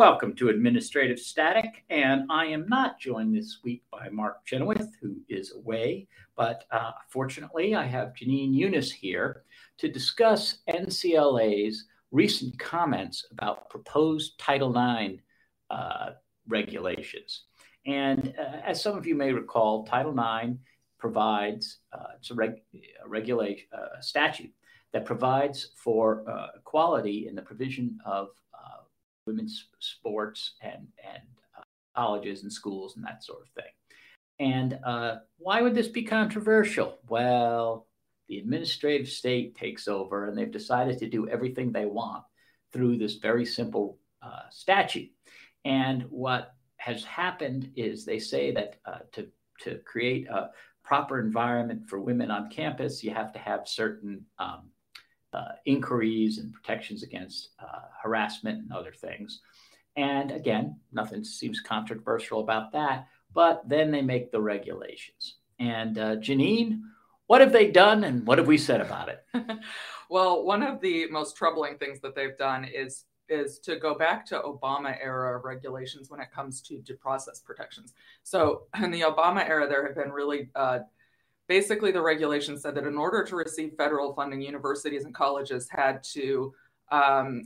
Welcome to Administrative Static, and I am not joined this week by Mark Chenoweth, who is away, but uh, fortunately, I have Jenin Younes here to discuss NCLA's recent comments about proposed Title IX uh, regulations. And uh, as some of you may recall, Title IX provides uh, it's a, reg- a regulation uh, statute that provides for uh, equality in the provision of women's sports and and uh, colleges and schools and that sort of thing. And uh, why would this be controversial? Well, the administrative state takes over, and they've decided to do everything they want through this very simple uh, statute. And what has happened is they say that uh, to to create a proper environment for women on campus, you have to have certain um, uh, inquiries and protections against uh, harassment and other things. And again, nothing seems controversial about that. But then they make the regulations. And uh, Janine, what have they done and what have we said about it? well, one of the most troubling things that they've done is is to go back to Obama era regulations when it comes to due process protections. So in the Obama era, there have been really uh, basically the regulation said that in order to receive federal funding, universities and colleges had to um,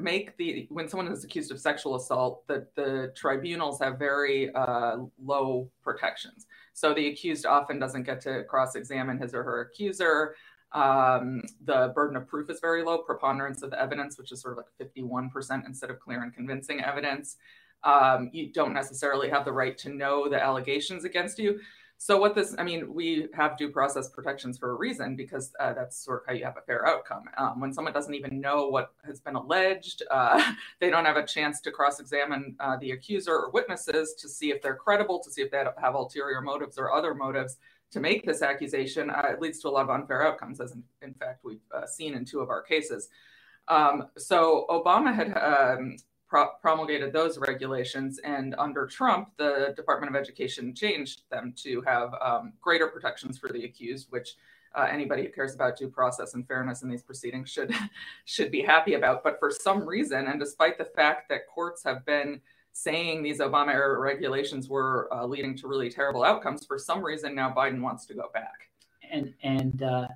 make the when someone is accused of sexual assault that the tribunals have very uh, low protections. So the accused often doesn't get to cross-examine his or her accuser. Um, the burden of proof is very low preponderance of evidence which is sort of like 51% instead of clear and convincing evidence. Um, you don't necessarily have the right to know the allegations against you so what this, I mean, we have due process protections for a reason because uh, that's sort of how you have a fair outcome. Um, when someone doesn't even know what has been alleged, uh, they don't have a chance to cross-examine uh, the accuser or witnesses to see if they're credible, to see if they have ulterior motives or other motives to make this accusation. Uh, it leads to a lot of unfair outcomes, as in, in fact we've uh, seen in two of our cases. Um, so Obama had um, pro- promulgated those regulations. And under Trump, the Department of Education changed them to have um, greater protections for the accused, which uh, anybody who cares about due process and fairness in these proceedings should should be happy about. But for some reason, and despite the fact that courts have been saying these Obama era regulations were uh, leading to really terrible outcomes, for some reason now Biden wants to go back. And and uh,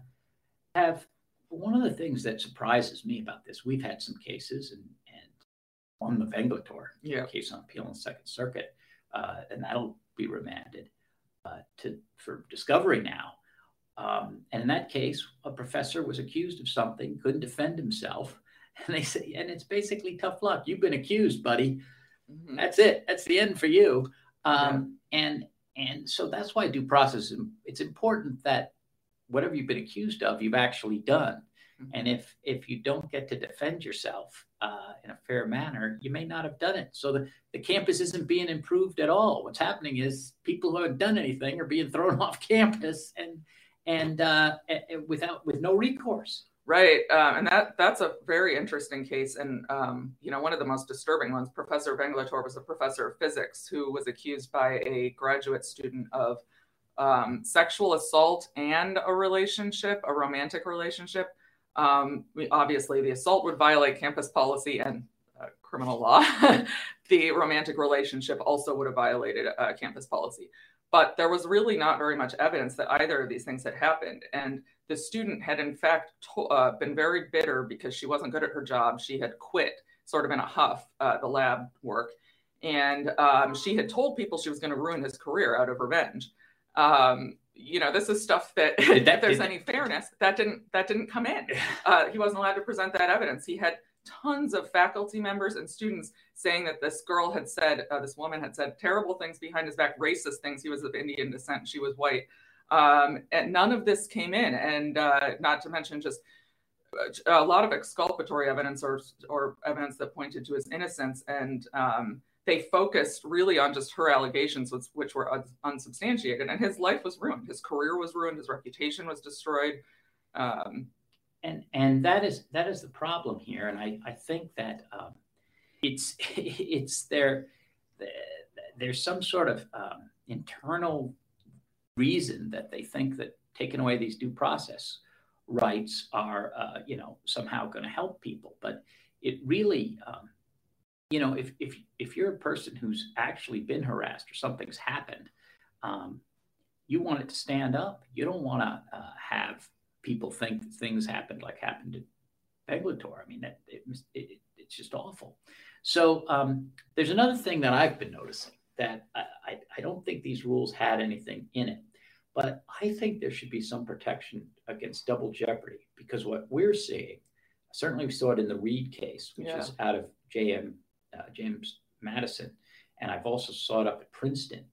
have one of the things that surprises me about this, we've had some cases, and on the Vengalattore yeah. case on appeal in the Second Circuit, uh, and that'll be remanded uh, to for discovery now. Um, and in that case, a professor was accused of something, couldn't defend himself, and they say, and it's basically tough luck. You've been accused, buddy. Mm-hmm. That's it. That's the end for you. Um, yeah. And and so that's why due process. It's important that whatever you've been accused of, you've actually done. Mm-hmm. And if if you don't get to defend yourself uh, in a fair manner, you may not have done it. So the, the campus isn't being improved at all. What's happening is people who haven't done anything are being thrown off campus and and uh, without with no recourse. Right, um, and that that's a very interesting case, and um, you know one of the most disturbing ones. Professor Vengalattore was a professor of physics who was accused by a graduate student of um, sexual assault and a relationship, a romantic relationship um, we, obviously, the assault would violate campus policy and uh, criminal law. the romantic relationship also would have violated uh, campus policy. But there was really not very much evidence that either of these things had happened. And the student had, in fact, to- uh, been very bitter because she wasn't good at her job. She had quit, sort of in a huff, uh, the lab work. And um, she had told people she was going to ruin his career out of revenge. Um, you know this is stuff that, that if there's any fairness that didn't that didn't come in. Uh, he wasn't allowed to present that evidence. He had tons of faculty members and students saying that this girl had said uh, this woman had said terrible things behind his back racist things. He was of indian descent. She was white. Um, and none of this came in, and uh, not to mention just a lot of exculpatory evidence or or evidence that pointed to his innocence, and um, they focused really on just her allegations, which, which were unsubstantiated, and his life was ruined, his career was ruined, his reputation was destroyed. Um, and and that is that is the problem here, and I I think that um, it's it's there there's some sort of um, internal reason that they think that taking away these due process rights are, uh, you know, somehow going to help people. But it really, um, you know, if if if you're a person who's actually been harassed or something's happened, um, you want it to stand up. You don't want to uh, have people think things happened like happened to Vengalattore. I mean, that it, it, it's just awful. So um, there's another thing that I've been noticing that I, I, I don't think these rules had anything in it. But I think there should be some protection against double jeopardy because what we're seeing, certainly we saw it in the Reed case, which yeah. is out of JM uh, James Madison, and I've also saw it up at Princeton,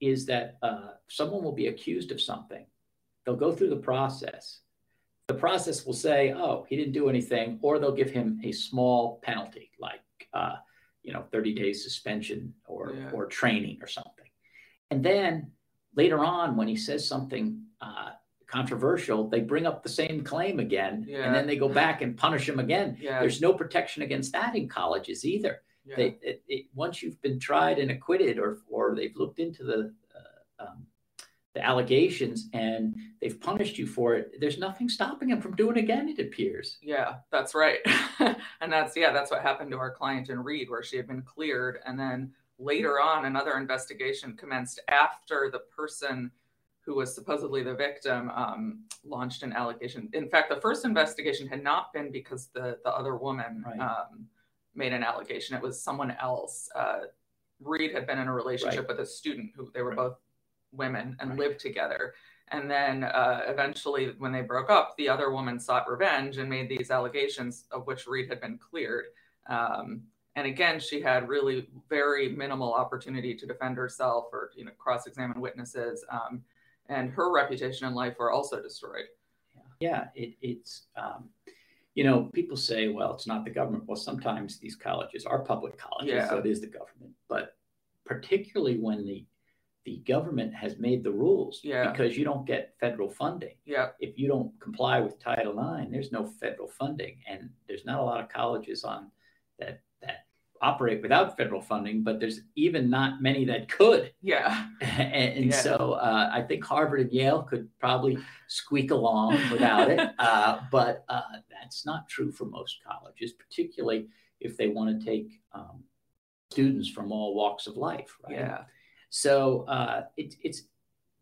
is that uh, someone will be accused of something. They'll go through the process. The process will say, "Oh, he didn't do anything," or they'll give him a small penalty, like uh, you know, 30 days suspension or yeah. or training or something. And then later on, when he says something uh, controversial, they bring up the same claim again, yeah. and then they go back and punish him again. Yeah. There's no protection against that in colleges either. Yeah. They, it, it, once you've been tried and acquitted, or or they've looked into the uh, um, the allegations and they've punished you for it, there's nothing stopping them from doing it again. It appears. Yeah, that's right, and that's yeah, that's what happened to our client in Reed, where she had been cleared, and then later on, another investigation commenced after the person who was supposedly the victim um, launched an allegation. In fact, the first investigation had not been because the the other woman right. um, made an allegation. It was someone else. Uh, Reed had been in a relationship right. with a student who they were right. both women and lived together. And then uh, eventually, when they broke up, the other woman sought revenge and made these allegations, of which Reed had been cleared. Um, and again, she had really very minimal opportunity to defend herself or you know cross-examine witnesses, um, and her reputation and life were also destroyed. Yeah, it, it's um, you know people say, well, it's not the government. Well, sometimes these colleges are public colleges, yeah. so it is the government. But particularly when the the government has made the rules yeah. because you don't get federal funding. Yeah. If you don't comply with Title IX, there's no federal funding, and there's not a lot of colleges on that that operate without federal funding, but there's even not many that could. Yeah. and, and yeah. so uh, I think Harvard and Yale could probably squeak along without it. Uh, but uh, that's not true for most colleges, particularly if they want to take um, students from all walks of life. Right? Yeah. So uh, it, it's,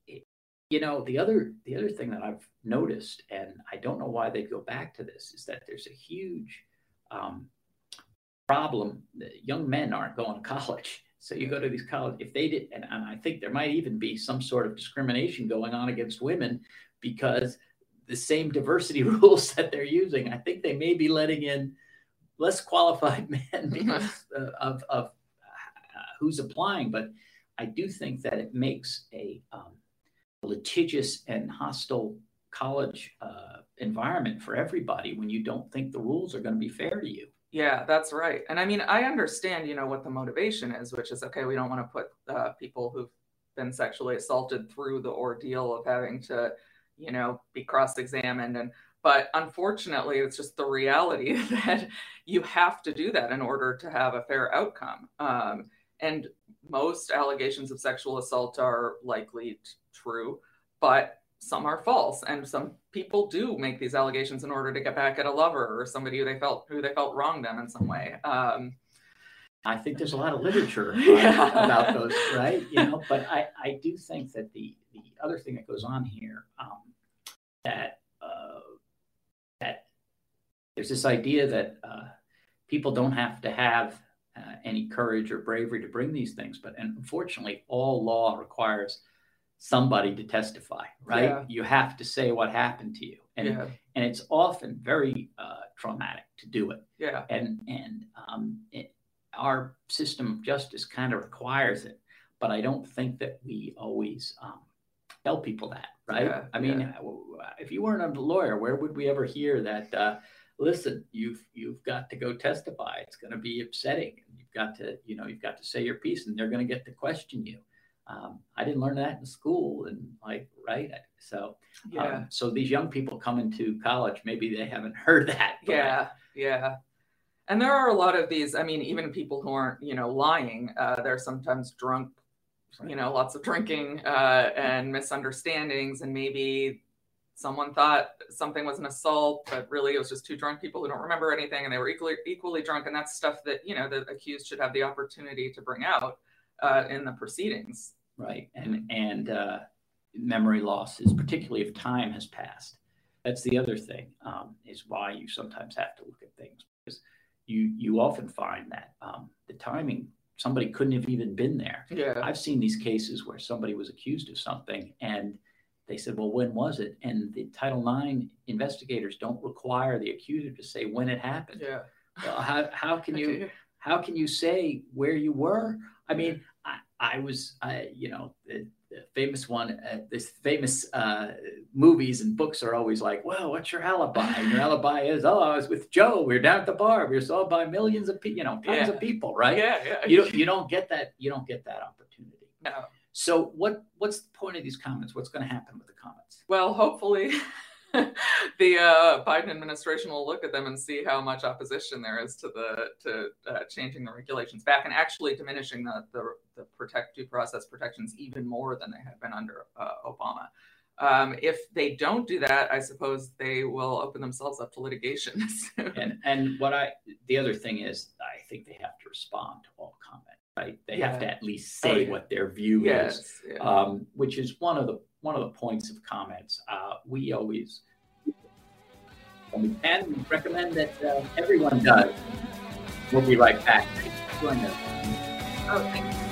it, you know, the other the other thing that I've noticed, and I don't know why they go back to this, is that there's a huge um, problem young men aren't going to college. So you go to these college if they did and, and, i think there might even be some sort of discrimination going on against women because the same diversity rules that they're using i think they may be letting in less qualified men because uh, of, of uh, who's applying. But i do think that it makes a, um, litigious and hostile college uh, environment for everybody when you don't think the rules are going to be fair to you yeah, that's right. And I mean, I understand, you know, what the motivation is, which is okay, we don't want to put uh, people who've been sexually assaulted through the ordeal of having to, you know, be cross examined. And, but unfortunately, it's just the reality that you have to do that in order to have a fair outcome. Um, and most allegations of sexual assault are likely t- true, but some are false and some people do make these allegations in order to get back at a lover or somebody who they felt who they felt wronged them in some way um, i think there's a lot of literature yeah. about those right you know but i i do think that the the other thing that goes on here um, that uh, that there's this idea that uh, people don't have to have uh, any courage or bravery to bring these things but unfortunately all law requires somebody to testify, right? Yeah. You have to say what happened to you, and yeah. and it's often very uh, traumatic to do it. Yeah, and and um, it, our system of justice kind of requires it, but I don't think that we always um, tell people that. right? Yeah, I mean, yeah. if you weren't a lawyer, where would we ever hear that? Uh, listen, you've you've got to go testify. It's going to be upsetting. You've got to, you know, you've got to say your piece, and they're going to get to question you. Um, I didn't learn that in school, and like, right? So, Yeah. um, so these young people coming to college, maybe they haven't heard that. but- Yeah, yeah. And there are a lot of these. I mean, even people who aren't, you know, lying, uh, they're sometimes drunk, you know, lots of drinking uh, and misunderstandings. And maybe someone thought something was an assault, but really it was just two drunk people who don't remember anything and they were equally, equally drunk. And that's stuff that, you know, the accused should have the opportunity to bring out uh, in the proceedings. Right and and uh, memory loss is particularly if time has passed that's the other thing um, is why you sometimes have to look at things because you you often find that um, the timing somebody couldn't have even been there Yeah. i've seen these cases where somebody was accused of something and they said well when was it and the title ix investigators don't require the accuser to say when it happened Yeah. well, how, how can you how can you say where you were? I mean, I, was, I, you know, the, the famous one, uh, this famous uh, movies and books are always like, well, what's your alibi? And your alibi is, oh, I was with Joe. We were down at the bar. We were saw by millions of people, you know, tons Yeah. of people, right? Yeah. Yeah. You don't, you don't get that. You don't get that opportunity. no. So what, what's the point of these comments? What's going to happen with the comments? Well, hopefully, the uh, Biden administration will look at them and see how much opposition there is to the to uh, changing the regulations back and actually diminishing the, the the protect due process protections even more than they had been under uh, Obama. Um, if they don't do that, I suppose they will open themselves up to litigation. And and what I the other thing is, I think they have to respond to all comment, right? They have to at least Oh, say yeah. what their view is, yeah. um, which is one of the one of the points of comments. Uh, we always and we can recommend that uh, everyone does. We'll be right back. Us. Oh, thank you.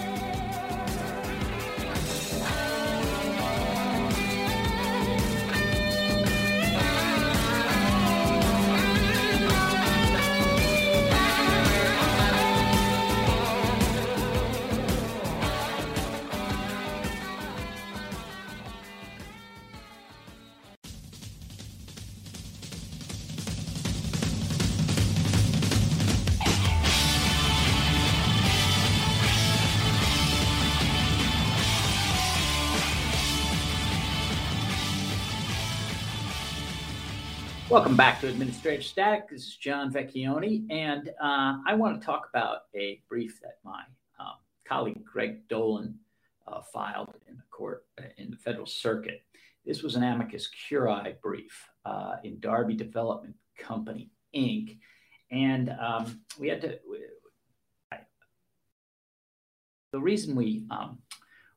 Welcome back to Administrative Static. This is John Vecchione, and uh, I want to talk about a brief that my um, colleague Greg Dolan uh, filed in the court uh, in the federal circuit. This was an amicus curiae brief uh, in Darby Development Company Inc., and um, we had to. I, the reason we um,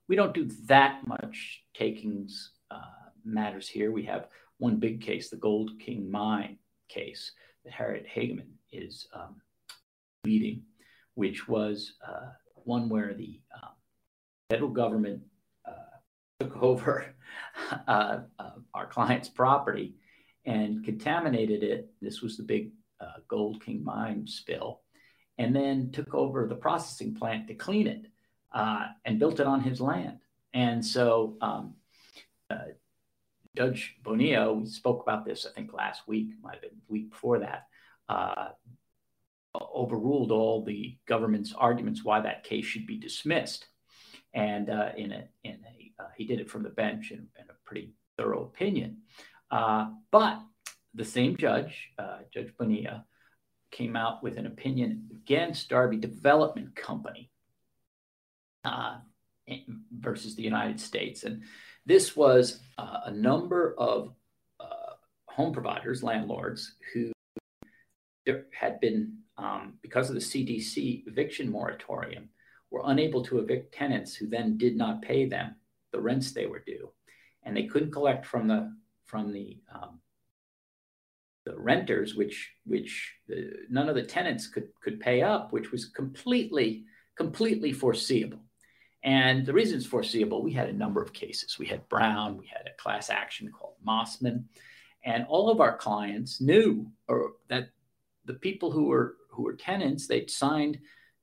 we don't do that much takings uh, matters here. We have one big case, the Gold King Mine case that Harriet Hageman is um, leading, which was uh, one where the um, federal government uh, took over uh, uh, our client's property and contaminated it. This was the big uh, Gold King Mine spill, and then took over the processing plant to clean it uh, and built it on his land. And so um, Judge Bonilla, we spoke about this, I think last week, might have been the week before that, uh, overruled all the government's arguments why that case should be dismissed. And uh, in a, in a uh, he did it from the bench in, in a pretty thorough opinion. Uh, but the same judge, uh, Judge Bonilla, came out with an opinion against Darby Development Company uh, versus the United States. And this was uh, a number of uh, home providers, landlords, who had been, um, because of the CDC eviction moratorium, were unable to evict tenants who then did not pay them the rents they were due, and they couldn't collect from the from the um, the renters, which which the, none of the tenants could could pay up, which was completely completely foreseeable. And the reason it's foreseeable, we had a number of cases. We had Brown, we had a class action called Mossman, and all of our clients knew or that the people who were who were tenants, they'd signed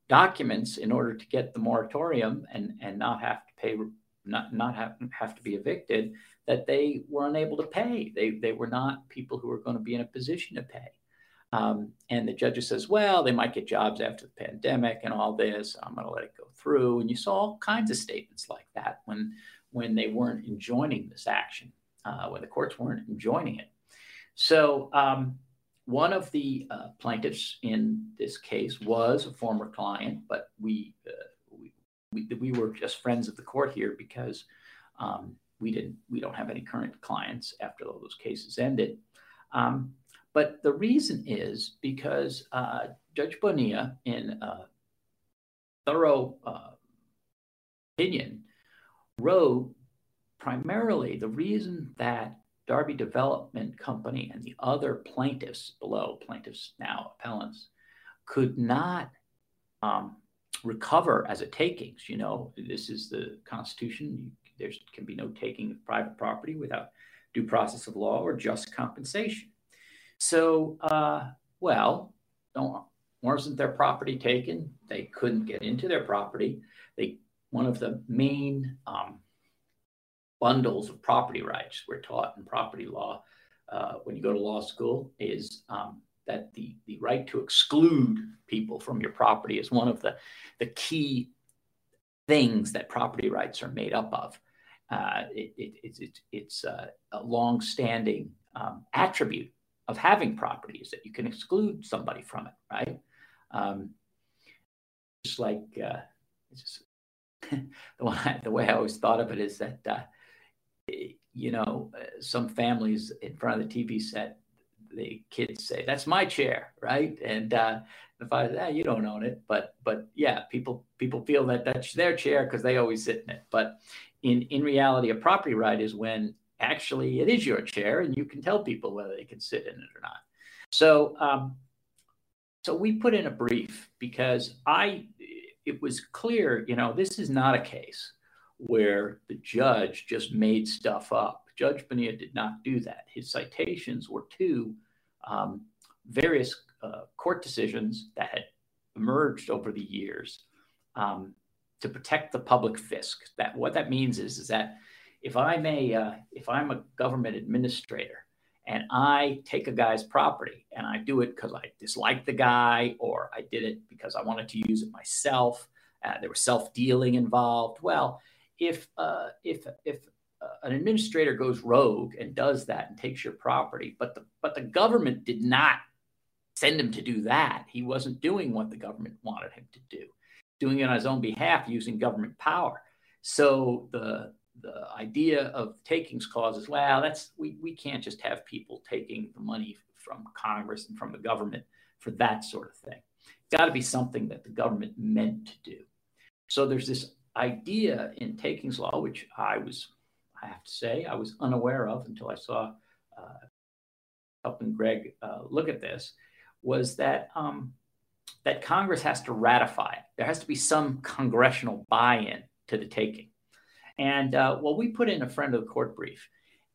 documents in order to get the moratorium and and not have to pay not not have, have to be evicted that they were unable to pay. They they were not people who were going to be in a position to pay. Um, and the judge says, well, they might get jobs after the pandemic and all this. I'm going to let it go through. And you saw all kinds of statements like that when when they weren't enjoining this action, uh, when the courts weren't enjoining it. So um, one of the uh, plaintiffs in this case was a former client, but we, uh, we, we, we were just friends of the court here because um, we didn't we don't have any current clients after all those cases ended. Um, but the reason is because uh, Judge Bonilla, in a thorough uh, opinion, wrote primarily the reason that Darby Development Company and the other plaintiffs below, plaintiffs now appellants, could not um, recover as a takings. You know, this is the Constitution. There can be no taking of private property without due process of law or just compensation. So, uh, well, wasn't their property taken? They couldn't get into their property. They one of the main um, bundles of property rights we're taught in property law uh, when you go to law school is um, that the, the right to exclude people from your property is one of the, the key things that property rights are made up of. Uh, it, it, it, it, it's a, a long-standing um, attribute of having property is that you can exclude somebody from it, right? Um, just like uh, just, the, one I, the way I always thought of it is that uh, you know, uh, some families in front of the TV set, the kids say, "That's my chair," right? And uh, the father, ah, "You don't own it," but but yeah, people people feel that that's their chair because they always sit in it. But in in reality, a property right is when actually it is your chair, and you can tell people whether they can sit in it or not. So um, so we put in a brief because I it was clear, you know, this is not a case where the judge just made stuff up. Judge Bonilla did not do that. His citations were to um, various uh, court decisions that had emerged over the years um, to protect the public fisc. That what that means is, is that if I'm a uh, if I'm a government administrator and I take a guy's property and I do it because I dislike the guy or I did it because I wanted to use it myself, uh, there was self dealing involved. Well, if uh, if if uh, an administrator goes rogue and does that and takes your property, but the but the government did not send him to do that. He wasn't doing what the government wanted him to do, doing it on his own behalf using government power. So the the idea of takings clauses, well, that's we, we can't just have people taking the money from Congress and from the government for that sort of thing. It's got to be something that the government meant to do. So there's this idea in takings law, which I was, I have to say, I was unaware of until I saw uh, helping Greg uh, look at this, was that um, that Congress has to ratify it. There has to be some congressional buy-in to the taking. And uh, well, we put in a friend of the court brief,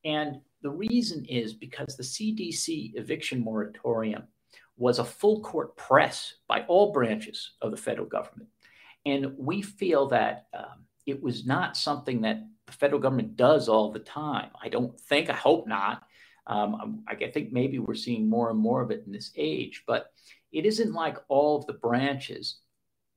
and the reason is because the CDC eviction moratorium was a full court press by all branches of the federal government. And we feel that um, it was not something that the federal government does all the time. I don't think, I hope not. Um, I, I think maybe we're seeing more and more of it in this age, but it isn't like all of the branches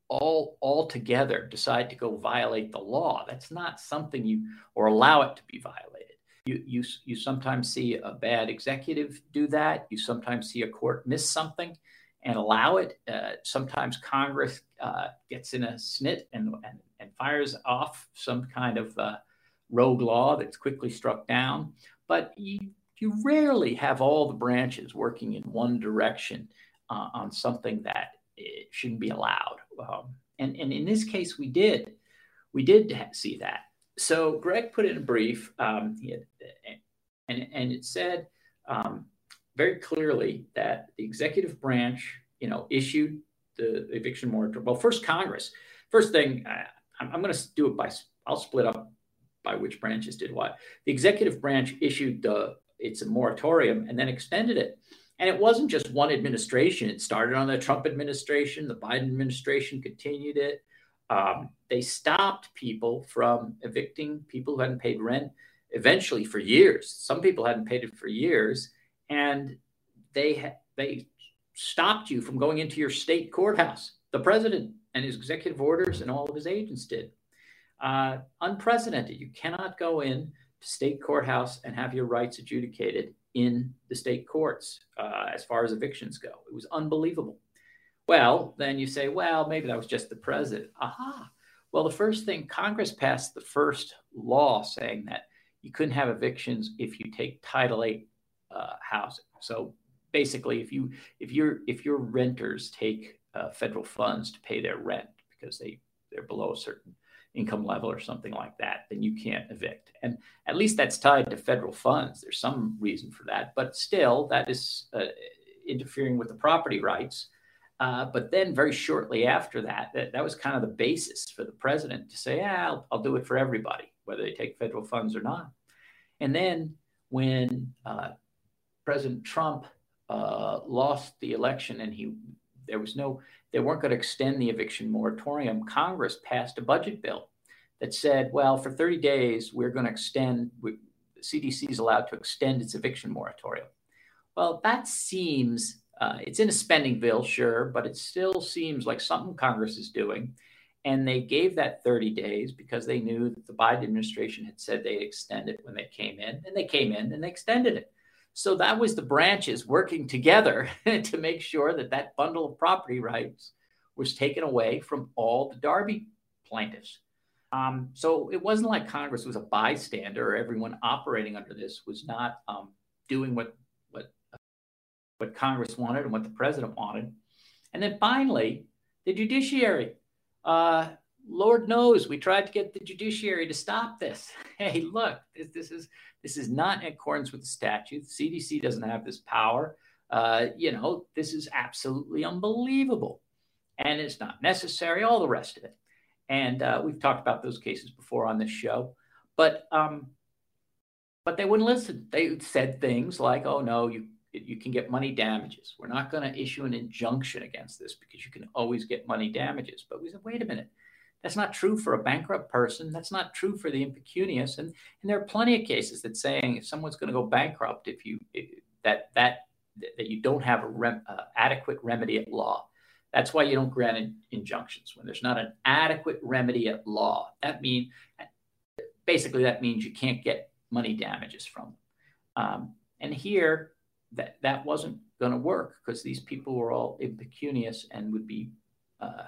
all altogether decide to go violate the law. That's not something you or allow it to be violated. You you you sometimes see a bad executive do that. You sometimes see a court miss something and allow it. Uh, sometimes Congress uh, gets in a snit and, and, and, fires off some kind of uh, rogue law that's quickly struck down. But you, you rarely have all the branches working in one direction uh, on something that it shouldn't be allowed. Um, and, and in this case, we did. We did see that. So Greg put in a brief, um, had, and, and it said, um, very clearly that the executive branch, you know, issued the eviction moratorium. Well, first Congress. First thing, I, I'm going to do it by. I'll split up by which branches did what. The executive branch issued the it's a moratorium and then extended it. And it wasn't just one administration. It started on the Trump administration. The Biden administration continued it. Um, they stopped people from evicting people who hadn't paid rent eventually for years. Some people hadn't paid it for years, and they ha- they stopped you from going into your state courthouse. The president and his executive orders and all of his agents did. Uh, unprecedented. You cannot go in to state courthouse and have your rights adjudicated in the state courts uh, as far as evictions go. It was unbelievable. Well, then you say, well, maybe that was just the president. Aha. Well, the first thing Congress passed the first law saying that you couldn't have evictions if you take Title VIII uh, housing. So basically, if you if your if your renters take uh, federal funds to pay their rent because they they're below a certain income level or something like that, then you can't evict. And at least that's tied to federal funds. There's some reason for that, but still, that is uh, interfering with the property rights. Uh, but then, very shortly after that, that, that, was kind of the basis for the president to say, yeah, I'll, I'll, do it for everybody, whether they take federal funds or not. And then, when uh, President Trump uh, lost the election and he there was no they weren't going to extend the eviction moratorium congress passed a budget bill that said well for 30 days we're going to extend we, cdc is allowed to extend its eviction moratorium. Well that seems uh, it's in a spending bill sure but it still seems like something congress is doing. And they gave that 30 days because they knew that the biden administration had said they'd extend it when they came in and they came in and they extended it so that was the branches working together to make sure that that bundle of property rights was taken away from all the Darby plaintiffs. Um, so it wasn't like Congress was a bystander or everyone operating under this was not um, doing what what what Congress wanted and what the president wanted. And then finally, the judiciary. Uh, Lord knows we tried to get the judiciary to stop this. Hey, look, this, this is this is not in accordance with the statute. The CDC doesn't have this power. Uh, you know, this is absolutely unbelievable, and it's not necessary. All the rest of it, and uh, we've talked about those cases before on this show, but um, but they wouldn't listen. They said things like, "Oh no, you you can get money damages. We're not going to issue an injunction against this because you can always get money damages." But we said, "Wait a minute." That's not true for a bankrupt person. That's not true for the impecunious. And, and there are plenty of cases that saying if someone's going to go bankrupt, if you if, that that that you don't have a rem, uh, adequate remedy at law. That's why you don't grant in, injunctions when there's not an adequate remedy at law. That mean basically that means you can't get money damages from. Um, and here that that wasn't going to work because these people were all impecunious and would be uh,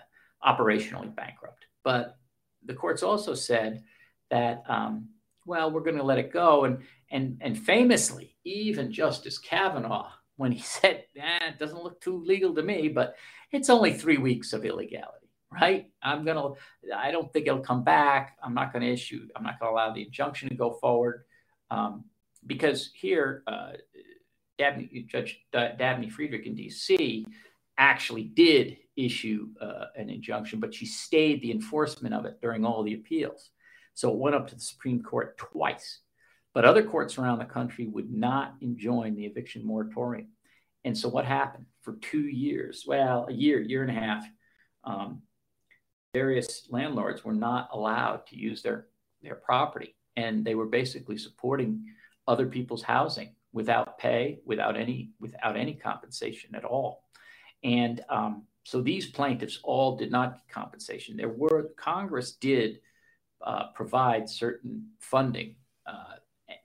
operationally bankrupt. But the courts also said that, um, well, we're going to let it go. And, and, and famously, even Justice Kavanaugh, when he said, eh, it doesn't look too legal to me, but it's only three weeks of illegality, right? I'm going to, I don't think it'll come back. I'm not going to issue, I'm not going to allow the injunction to go forward. Um, because here, uh, Dabney, Judge Dabney Friedrich in DC actually did issue uh, an injunction, but she stayed the enforcement of it during all the appeals. So it went up to the Supreme Court twice. But other courts around the country would not enjoin the eviction moratorium. And so what happened for two years? Well, a year, year and a half, um, various landlords were not allowed to use their, their property. And they were basically supporting other people's housing without pay, without any, without any compensation at all. And um, so these plaintiffs all did not get compensation. There were Congress did uh, provide certain funding uh,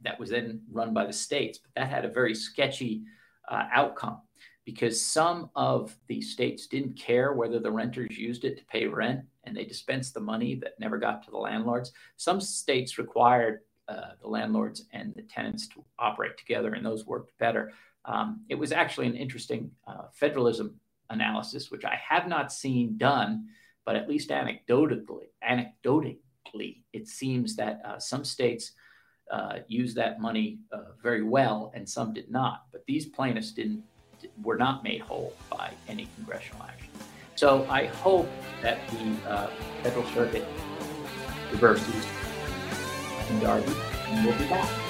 that was then run by the states, but that had a very sketchy uh, outcome because some of the states didn't care whether the renters used it to pay rent and they dispensed the money that never got to the landlords. Some states required uh, the landlords and the tenants to operate together, and those worked better. Um, it was actually an interesting uh, federalism analysis, which I have not seen done, but at least anecdotally, anecdotally, it seems that uh, some states uh, use that money uh, very well, and some did not. But these plaintiffs didn't were not made whole by any congressional action. So I hope that the uh, federal circuit reverses in Darby, and we'll be back.